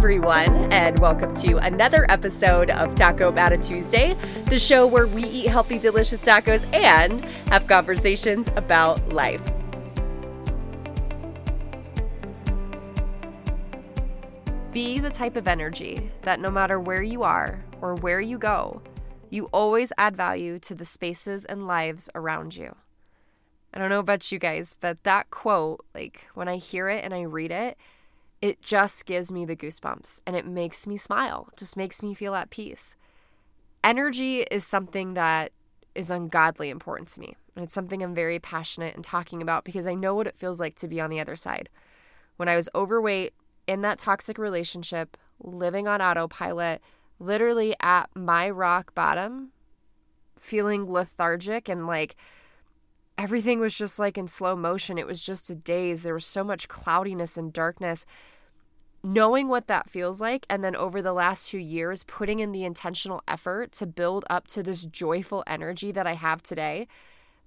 everyone, and welcome to another episode of Taco About It Tuesday, the show where we eat healthy, delicious tacos and have conversations about life. Be the type of energy that no matter where you are or where you go, you always add value to the spaces and lives around you. I don't know about you guys, but that quote, like when I hear it and I read it, it just gives me the goosebumps and it makes me smile, it just makes me feel at peace. Energy is something that is ungodly important to me. And it's something I'm very passionate in talking about because I know what it feels like to be on the other side. When I was overweight, in that toxic relationship, living on autopilot, literally at my rock bottom, feeling lethargic and like everything was just like in slow motion. It was just a daze. There was so much cloudiness and darkness. Knowing what that feels like, and then over the last few years, putting in the intentional effort to build up to this joyful energy that I have today,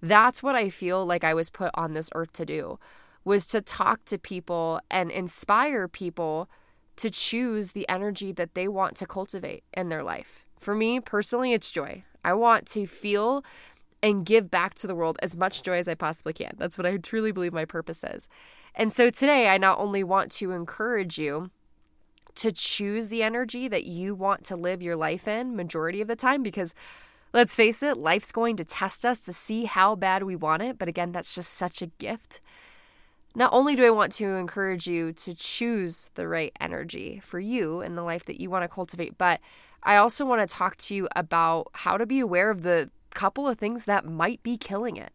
that's what I feel like I was put on this earth to do was to talk to people and inspire people to choose the energy that they want to cultivate in their life. For me personally, it's joy. I want to feel and give back to the world as much joy as I possibly can. That's what I truly believe my purpose is. And so today, I not only want to encourage you to choose the energy that you want to live your life in majority of the time because let's face it, life's going to test us to see how bad we want it, but again, that's just such a gift. Not only do I want to encourage you to choose the right energy for you in the life that you want to cultivate, but I also want to talk to you about how to be aware of the couple of things that might be killing it.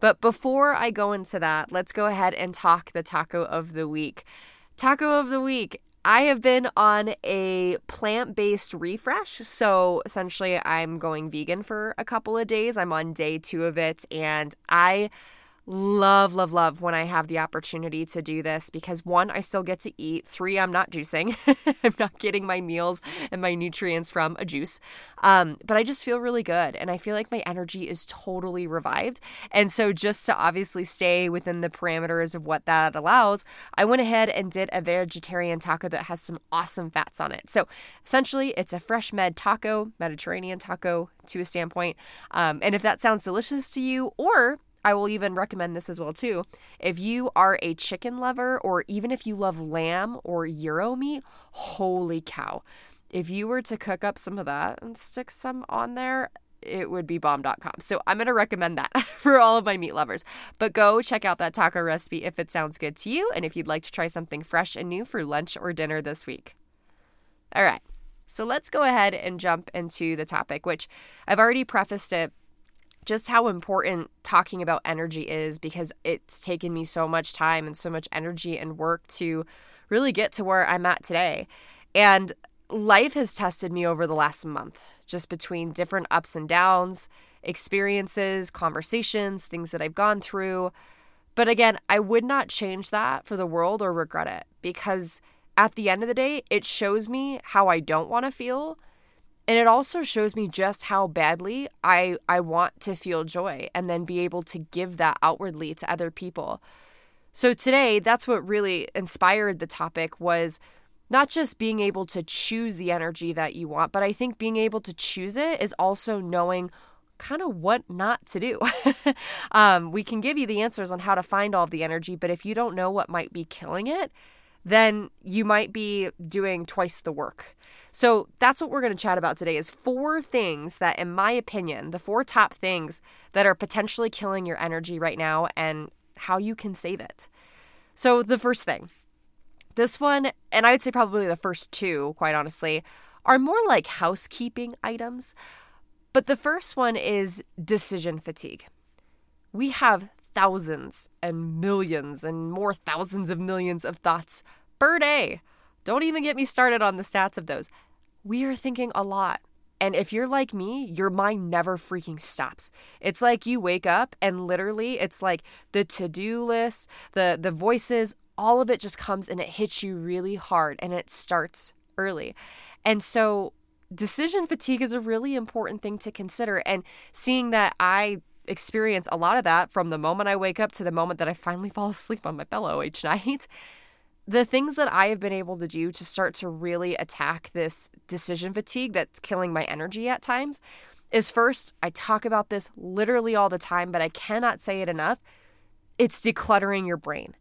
But before I go into that, let's go ahead and talk the taco of the week. Taco of the week. I have been on a plant based refresh. So essentially, I'm going vegan for a couple of days. I'm on day two of it, and I love, love, love when I have the opportunity to do this because one, I still get to eat. Three, I'm not juicing. I'm not getting my meals and my nutrients from a juice. Um, but I just feel really good and I feel like my energy is totally revived. And so, just to obviously stay within the parameters of what that allows, I went ahead and did a vegetarian taco that has some awesome fats on it. So, essentially, it's a fresh med taco, Mediterranean taco to a standpoint. Um, and if that sounds delicious to you, or I will even recommend this as well too. If you are a chicken lover or even if you love lamb or gyro meat, holy cow. If you were to cook up some of that and stick some on there, it would be bomb.com. So I'm going to recommend that for all of my meat lovers. But go check out that taco recipe if it sounds good to you and if you'd like to try something fresh and new for lunch or dinner this week. All right. So let's go ahead and jump into the topic, which I've already prefaced it just how important talking about energy is because it's taken me so much time and so much energy and work to really get to where I'm at today. And life has tested me over the last month, just between different ups and downs, experiences, conversations, things that I've gone through. But again, I would not change that for the world or regret it because at the end of the day, it shows me how I don't want to feel and it also shows me just how badly I I want to feel joy and then be able to give that outwardly to other people. So today, that's what really inspired the topic was not just being able to choose the energy that you want, but I think being able to choose it is also knowing kind of what not to do. um, we can give you the answers on how to find all the energy, but if you don't know what might be killing it, then you might be doing twice the work. So that's what we're going to chat about today is four things that in my opinion, the four top things that are potentially killing your energy right now and how you can save it. So the first thing. This one, and I would say probably the first two, quite honestly, are more like housekeeping items. But the first one is decision fatigue. We have thousands and millions and more thousands of millions of thoughts per day. Don't even get me started on the stats of those we are thinking a lot. And if you're like me, your mind never freaking stops. It's like you wake up and literally it's like the to-do list, the the voices, all of it just comes and it hits you really hard and it starts early. And so decision fatigue is a really important thing to consider and seeing that I experience a lot of that from the moment I wake up to the moment that I finally fall asleep on my pillow each night the things that I have been able to do to start to really attack this decision fatigue that's killing my energy at times is first, I talk about this literally all the time, but I cannot say it enough. It's decluttering your brain.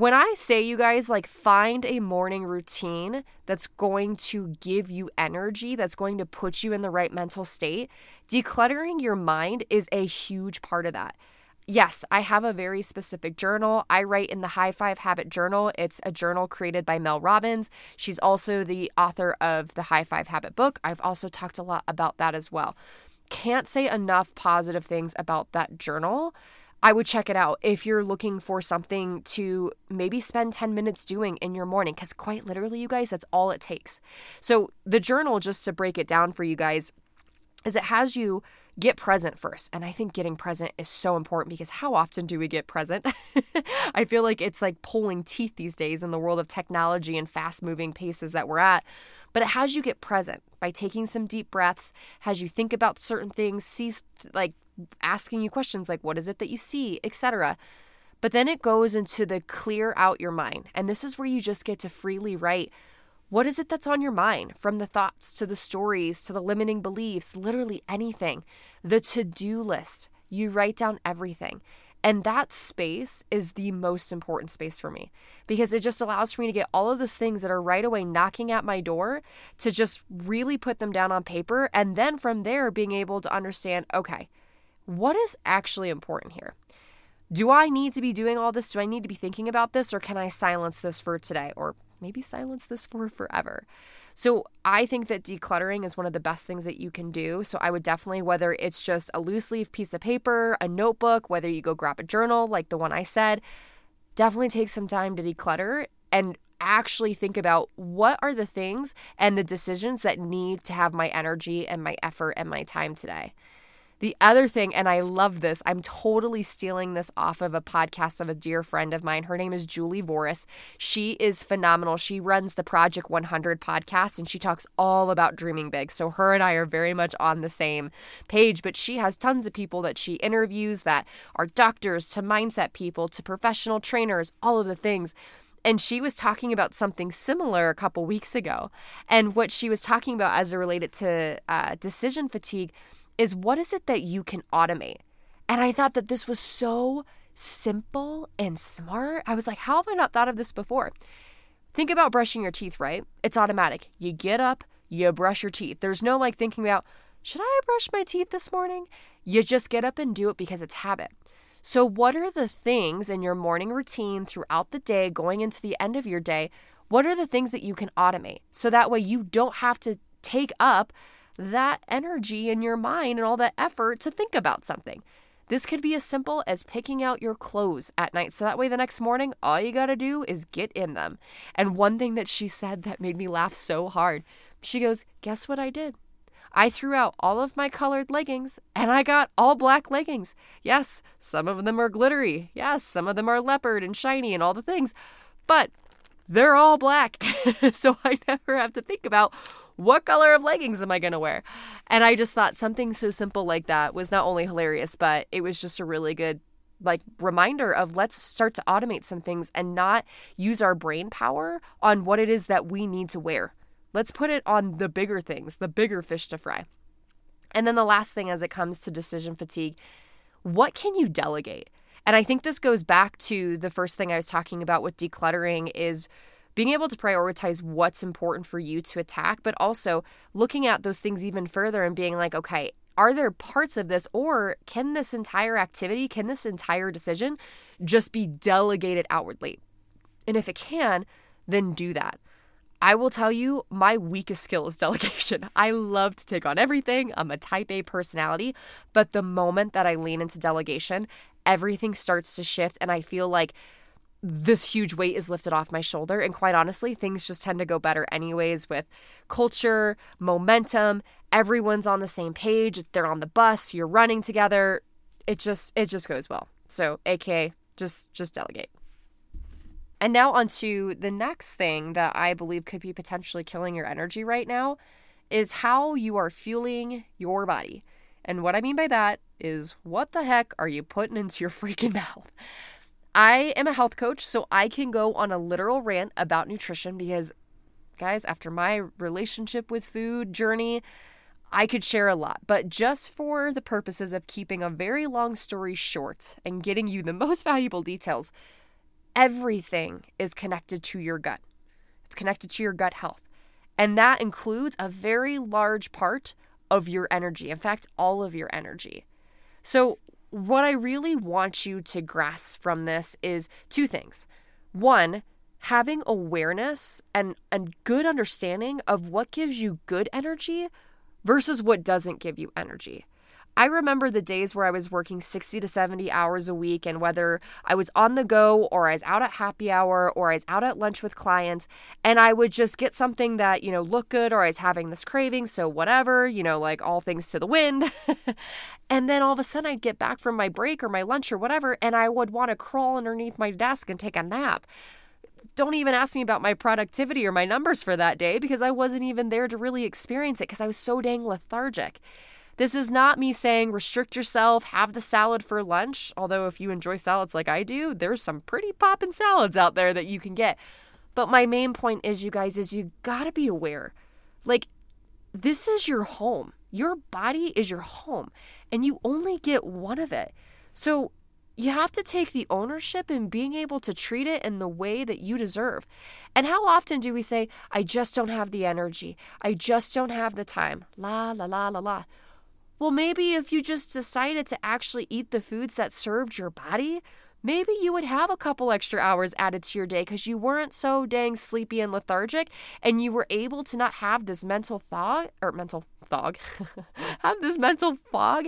When I say you guys like find a morning routine that's going to give you energy, that's going to put you in the right mental state, decluttering your mind is a huge part of that yes, I have a very specific journal. I write in the High Five Habit Journal. It's a journal created by Mel Robbins. She's also the author of the High Five Habit book. I've also talked a lot about that as well. Can't say enough positive things about that journal. I would check it out if you're looking for something to maybe spend 10 minutes doing in your morning, because quite literally, you guys, that's all it takes. So, the journal, just to break it down for you guys, is it has you get present first. And I think getting present is so important because how often do we get present? I feel like it's like pulling teeth these days in the world of technology and fast moving paces that we're at. But it has you get present by taking some deep breaths, has you think about certain things, sees like asking you questions like what is it that you see, etc. But then it goes into the clear out your mind. And this is where you just get to freely write what is it that's on your mind? From the thoughts to the stories to the limiting beliefs, literally anything. The to do list. You write down everything. And that space is the most important space for me because it just allows for me to get all of those things that are right away knocking at my door to just really put them down on paper. And then from there, being able to understand okay, what is actually important here? Do I need to be doing all this? Do I need to be thinking about this? Or can I silence this for today? Or maybe silence this for forever. So I think that decluttering is one of the best things that you can do. So I would definitely, whether it's just a loose leaf piece of paper, a notebook, whether you go grab a journal like the one I said, definitely take some time to declutter and actually think about what are the things and the decisions that need to have my energy and my effort and my time today. The other thing, and I love this, I'm totally stealing this off of a podcast of a dear friend of mine. Her name is Julie Voris. She is phenomenal. She runs the Project 100 podcast and she talks all about dreaming big. So her and I are very much on the same page, but she has tons of people that she interviews that are doctors to mindset people to professional trainers, all of the things. And she was talking about something similar a couple weeks ago. And what she was talking about as it related to uh, decision fatigue is what is it that you can automate? And I thought that this was so simple and smart. I was like, how have I not thought of this before? Think about brushing your teeth, right? It's automatic. You get up, you brush your teeth. There's no like thinking about, should I brush my teeth this morning? You just get up and do it because it's habit. So, what are the things in your morning routine throughout the day, going into the end of your day? What are the things that you can automate? So that way you don't have to take up that energy in your mind and all that effort to think about something. This could be as simple as picking out your clothes at night. So that way, the next morning, all you got to do is get in them. And one thing that she said that made me laugh so hard she goes, Guess what I did? I threw out all of my colored leggings and I got all black leggings. Yes, some of them are glittery. Yes, some of them are leopard and shiny and all the things. But they're all black. so I never have to think about what color of leggings am I going to wear? And I just thought something so simple like that was not only hilarious, but it was just a really good like reminder of let's start to automate some things and not use our brain power on what it is that we need to wear. Let's put it on the bigger things, the bigger fish to fry. And then the last thing as it comes to decision fatigue, what can you delegate? And I think this goes back to the first thing I was talking about with decluttering is being able to prioritize what's important for you to attack, but also looking at those things even further and being like, okay, are there parts of this, or can this entire activity, can this entire decision just be delegated outwardly? And if it can, then do that. I will tell you, my weakest skill is delegation. I love to take on everything. I'm a type A personality, but the moment that I lean into delegation, everything starts to shift, and I feel like this huge weight is lifted off my shoulder. And quite honestly, things just tend to go better anyways with culture, momentum. Everyone's on the same page. They're on the bus. You're running together. It just it just goes well. So, AK, just just delegate. And now onto the next thing that I believe could be potentially killing your energy right now is how you are fueling your body. And what I mean by that is what the heck are you putting into your freaking mouth? I am a health coach, so I can go on a literal rant about nutrition because, guys, after my relationship with food journey, I could share a lot. But just for the purposes of keeping a very long story short and getting you the most valuable details, everything is connected to your gut. It's connected to your gut health. And that includes a very large part of your energy. In fact, all of your energy. So, what I really want you to grasp from this is two things. One, having awareness and a good understanding of what gives you good energy versus what doesn't give you energy. I remember the days where I was working 60 to 70 hours a week, and whether I was on the go or I was out at happy hour or I was out at lunch with clients, and I would just get something that, you know, looked good or I was having this craving, so whatever, you know, like all things to the wind. and then all of a sudden I'd get back from my break or my lunch or whatever, and I would want to crawl underneath my desk and take a nap don't even ask me about my productivity or my numbers for that day because I wasn't even there to really experience it because I was so dang lethargic. This is not me saying restrict yourself, have the salad for lunch. Although, if you enjoy salads like I do, there's some pretty poppin' salads out there that you can get. But my main point is, you guys, is you gotta be aware. Like, this is your home. Your body is your home, and you only get one of it. So, you have to take the ownership in being able to treat it in the way that you deserve. And how often do we say, I just don't have the energy, I just don't have the time? La, la, la, la, la. Well, maybe if you just decided to actually eat the foods that served your body, maybe you would have a couple extra hours added to your day because you weren't so dang sleepy and lethargic and you were able to not have this mental thought or mental fog, have this mental fog,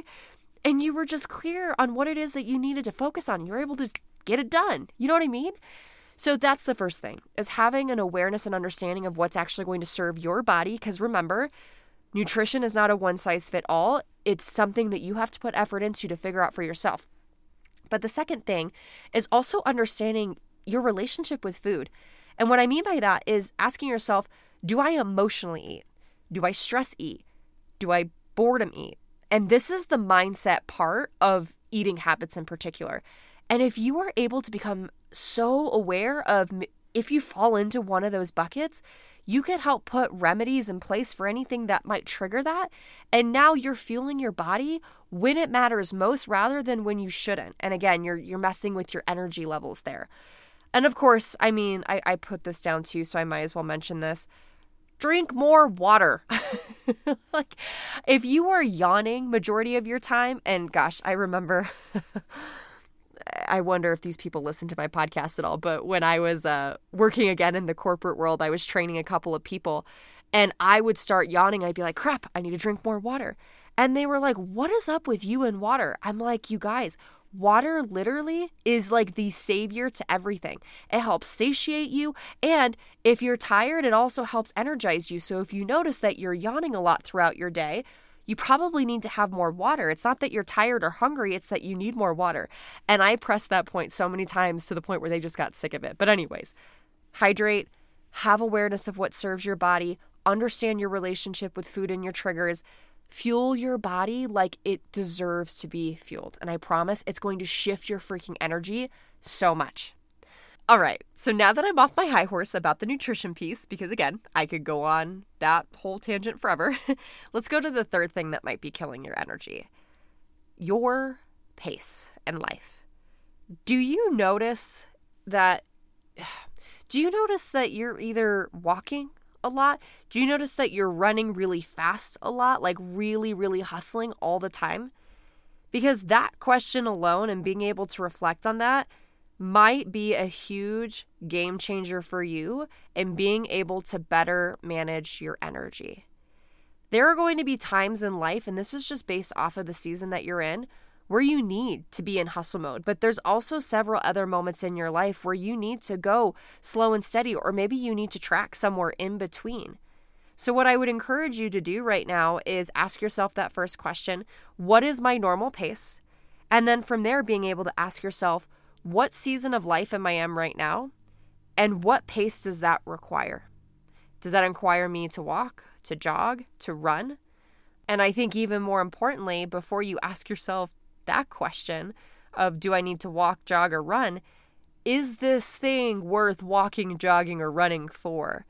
and you were just clear on what it is that you needed to focus on. You were able to get it done. You know what I mean? So that's the first thing is having an awareness and understanding of what's actually going to serve your body because remember, nutrition is not a one size fit all it's something that you have to put effort into to figure out for yourself. But the second thing is also understanding your relationship with food. And what I mean by that is asking yourself do I emotionally eat? Do I stress eat? Do I boredom eat? And this is the mindset part of eating habits in particular. And if you are able to become so aware of if you fall into one of those buckets, you can help put remedies in place for anything that might trigger that. And now you're fueling your body when it matters most rather than when you shouldn't. And again, you're you're messing with your energy levels there. And of course, I mean, I, I put this down too, so I might as well mention this. Drink more water. like if you are yawning majority of your time, and gosh, I remember I wonder if these people listen to my podcast at all. But when I was uh, working again in the corporate world, I was training a couple of people and I would start yawning. I'd be like, crap, I need to drink more water. And they were like, what is up with you and water? I'm like, you guys, water literally is like the savior to everything. It helps satiate you. And if you're tired, it also helps energize you. So if you notice that you're yawning a lot throughout your day, you probably need to have more water. It's not that you're tired or hungry, it's that you need more water. And I pressed that point so many times to the point where they just got sick of it. But, anyways, hydrate, have awareness of what serves your body, understand your relationship with food and your triggers. Fuel your body like it deserves to be fueled. And I promise it's going to shift your freaking energy so much. All right, so now that I'm off my high horse about the nutrition piece, because again, I could go on that whole tangent forever, let's go to the third thing that might be killing your energy your pace in life. Do you notice that? Do you notice that you're either walking a lot? Do you notice that you're running really fast a lot, like really, really hustling all the time? Because that question alone and being able to reflect on that might be a huge game changer for you in being able to better manage your energy. There are going to be times in life, and this is just based off of the season that you're in, where you need to be in hustle mode. But there's also several other moments in your life where you need to go slow and steady, or maybe you need to track somewhere in between. So, what I would encourage you to do right now is ask yourself that first question What is my normal pace? And then from there, being able to ask yourself, what season of life am I in right now? And what pace does that require? Does that require me to walk, to jog, to run? And I think even more importantly, before you ask yourself that question of do I need to walk, jog, or run, is this thing worth walking, jogging, or running for?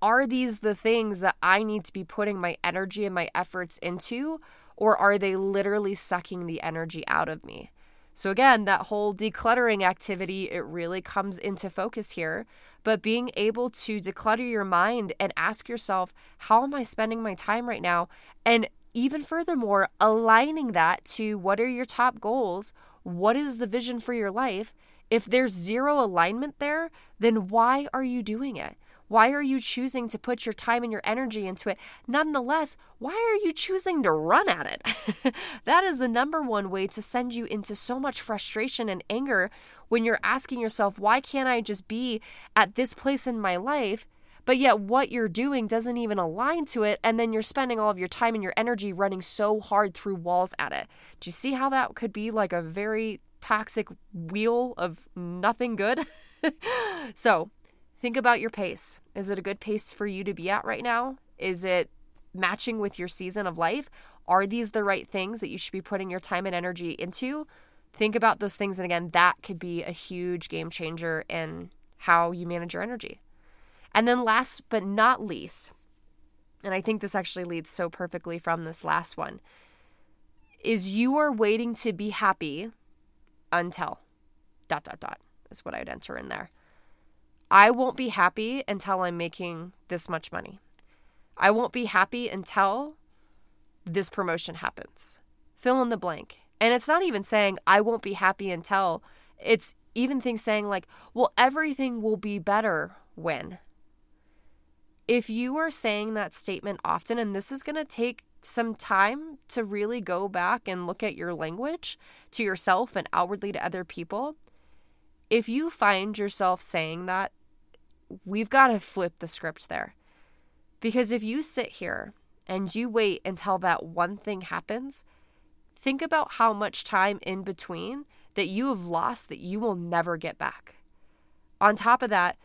Are these the things that I need to be putting my energy and my efforts into? Or are they literally sucking the energy out of me? So, again, that whole decluttering activity, it really comes into focus here. But being able to declutter your mind and ask yourself, how am I spending my time right now? And even furthermore, aligning that to what are your top goals? What is the vision for your life? If there's zero alignment there, then why are you doing it? Why are you choosing to put your time and your energy into it? Nonetheless, why are you choosing to run at it? that is the number one way to send you into so much frustration and anger when you're asking yourself, why can't I just be at this place in my life? But yet, what you're doing doesn't even align to it. And then you're spending all of your time and your energy running so hard through walls at it. Do you see how that could be like a very toxic wheel of nothing good. so, think about your pace. Is it a good pace for you to be at right now? Is it matching with your season of life? Are these the right things that you should be putting your time and energy into? Think about those things. And again, that could be a huge game changer in how you manage your energy. And then, last but not least, and I think this actually leads so perfectly from this last one, is you are waiting to be happy until dot dot dot is what I'd enter in there. I won't be happy until I'm making this much money. I won't be happy until this promotion happens. Fill in the blank. And it's not even saying I won't be happy until it's even things saying like, well, everything will be better when. If you are saying that statement often, and this is going to take some time to really go back and look at your language to yourself and outwardly to other people, if you find yourself saying that, we've got to flip the script there. Because if you sit here and you wait until that one thing happens, think about how much time in between that you have lost that you will never get back. On top of that,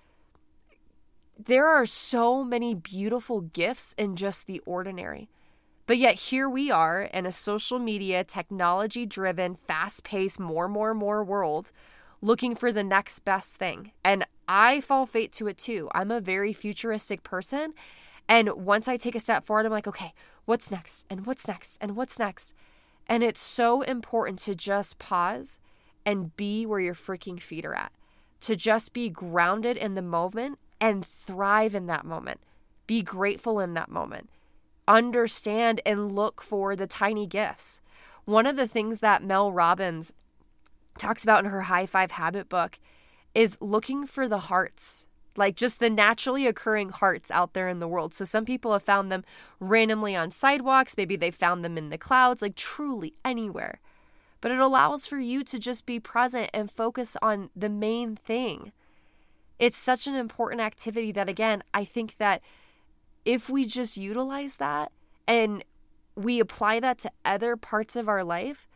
there are so many beautiful gifts in just the ordinary. But yet, here we are in a social media, technology driven, fast paced, more, more, more world looking for the next best thing. And I fall fate to it too. I'm a very futuristic person. And once I take a step forward, I'm like, okay, what's next? And what's next? And what's next? And it's so important to just pause and be where your freaking feet are at, to just be grounded in the moment and thrive in that moment. Be grateful in that moment understand and look for the tiny gifts. One of the things that Mel Robbins talks about in her High Five Habit book is looking for the hearts, like just the naturally occurring hearts out there in the world. So some people have found them randomly on sidewalks, maybe they found them in the clouds, like truly anywhere. But it allows for you to just be present and focus on the main thing. It's such an important activity that, again, I think that if we just utilize that and we apply that to other parts of our life,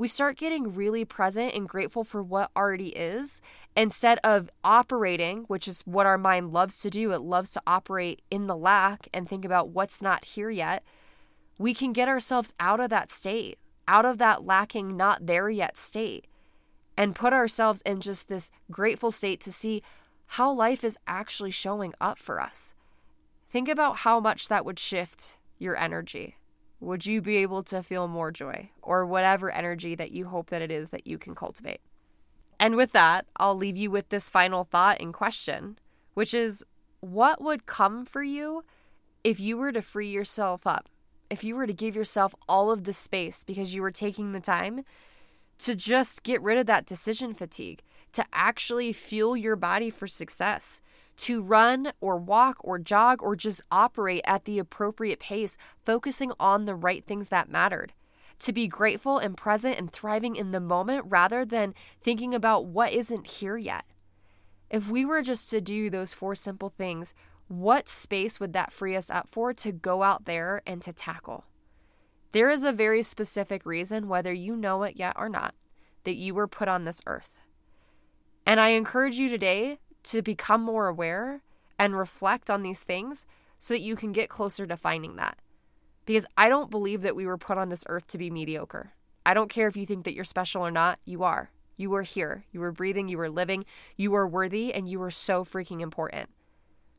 we start getting really present and grateful for what already is instead of operating, which is what our mind loves to do. It loves to operate in the lack and think about what's not here yet. We can get ourselves out of that state, out of that lacking, not there yet state, and put ourselves in just this grateful state to see how life is actually showing up for us. Think about how much that would shift your energy. Would you be able to feel more joy or whatever energy that you hope that it is that you can cultivate? And with that, I'll leave you with this final thought and question, which is what would come for you if you were to free yourself up? If you were to give yourself all of the space because you were taking the time to just get rid of that decision fatigue, to actually fuel your body for success, to run or walk or jog or just operate at the appropriate pace, focusing on the right things that mattered. To be grateful and present and thriving in the moment rather than thinking about what isn't here yet. If we were just to do those four simple things, what space would that free us up for to go out there and to tackle? There is a very specific reason, whether you know it yet or not, that you were put on this earth. And I encourage you today to become more aware and reflect on these things so that you can get closer to finding that. Because I don't believe that we were put on this earth to be mediocre. I don't care if you think that you're special or not, you are. You are here. You are breathing. You are living. You are worthy and you are so freaking important.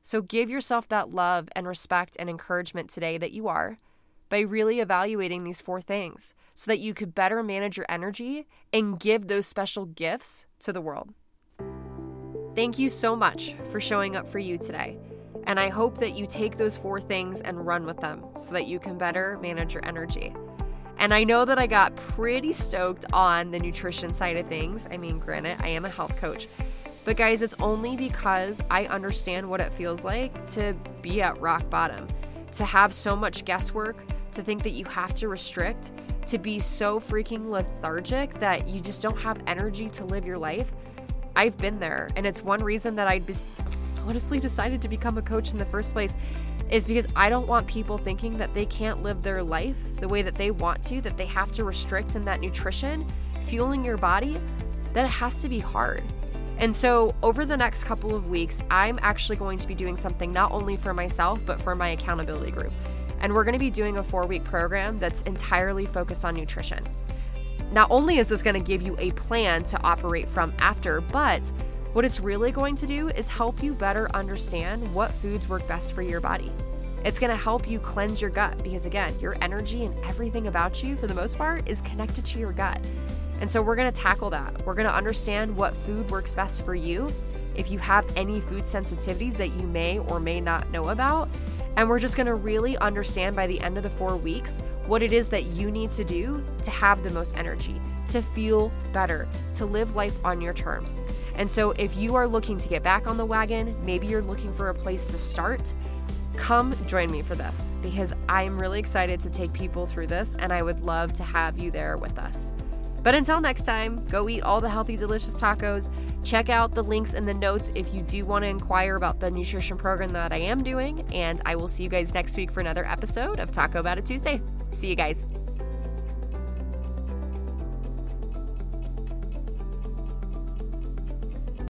So give yourself that love and respect and encouragement today that you are by really evaluating these four things so that you could better manage your energy and give those special gifts to the world. Thank you so much for showing up for you today. And I hope that you take those four things and run with them so that you can better manage your energy. And I know that I got pretty stoked on the nutrition side of things. I mean, granted, I am a health coach. But guys, it's only because I understand what it feels like to be at rock bottom, to have so much guesswork, to think that you have to restrict, to be so freaking lethargic that you just don't have energy to live your life. I've been there, and it's one reason that I honestly decided to become a coach in the first place is because I don't want people thinking that they can't live their life the way that they want to, that they have to restrict in that nutrition, fueling your body, that it has to be hard. And so, over the next couple of weeks, I'm actually going to be doing something not only for myself, but for my accountability group. And we're going to be doing a four week program that's entirely focused on nutrition. Not only is this going to give you a plan to operate from after, but what it's really going to do is help you better understand what foods work best for your body. It's going to help you cleanse your gut because, again, your energy and everything about you, for the most part, is connected to your gut. And so, we're going to tackle that. We're going to understand what food works best for you, if you have any food sensitivities that you may or may not know about. And we're just going to really understand by the end of the four weeks what it is that you need to do to have the most energy, to feel better, to live life on your terms. And so, if you are looking to get back on the wagon, maybe you're looking for a place to start, come join me for this because I'm really excited to take people through this and I would love to have you there with us. But until next time, go eat all the healthy, delicious tacos. Check out the links in the notes if you do want to inquire about the nutrition program that I am doing. And I will see you guys next week for another episode of Taco About It Tuesday. See you guys.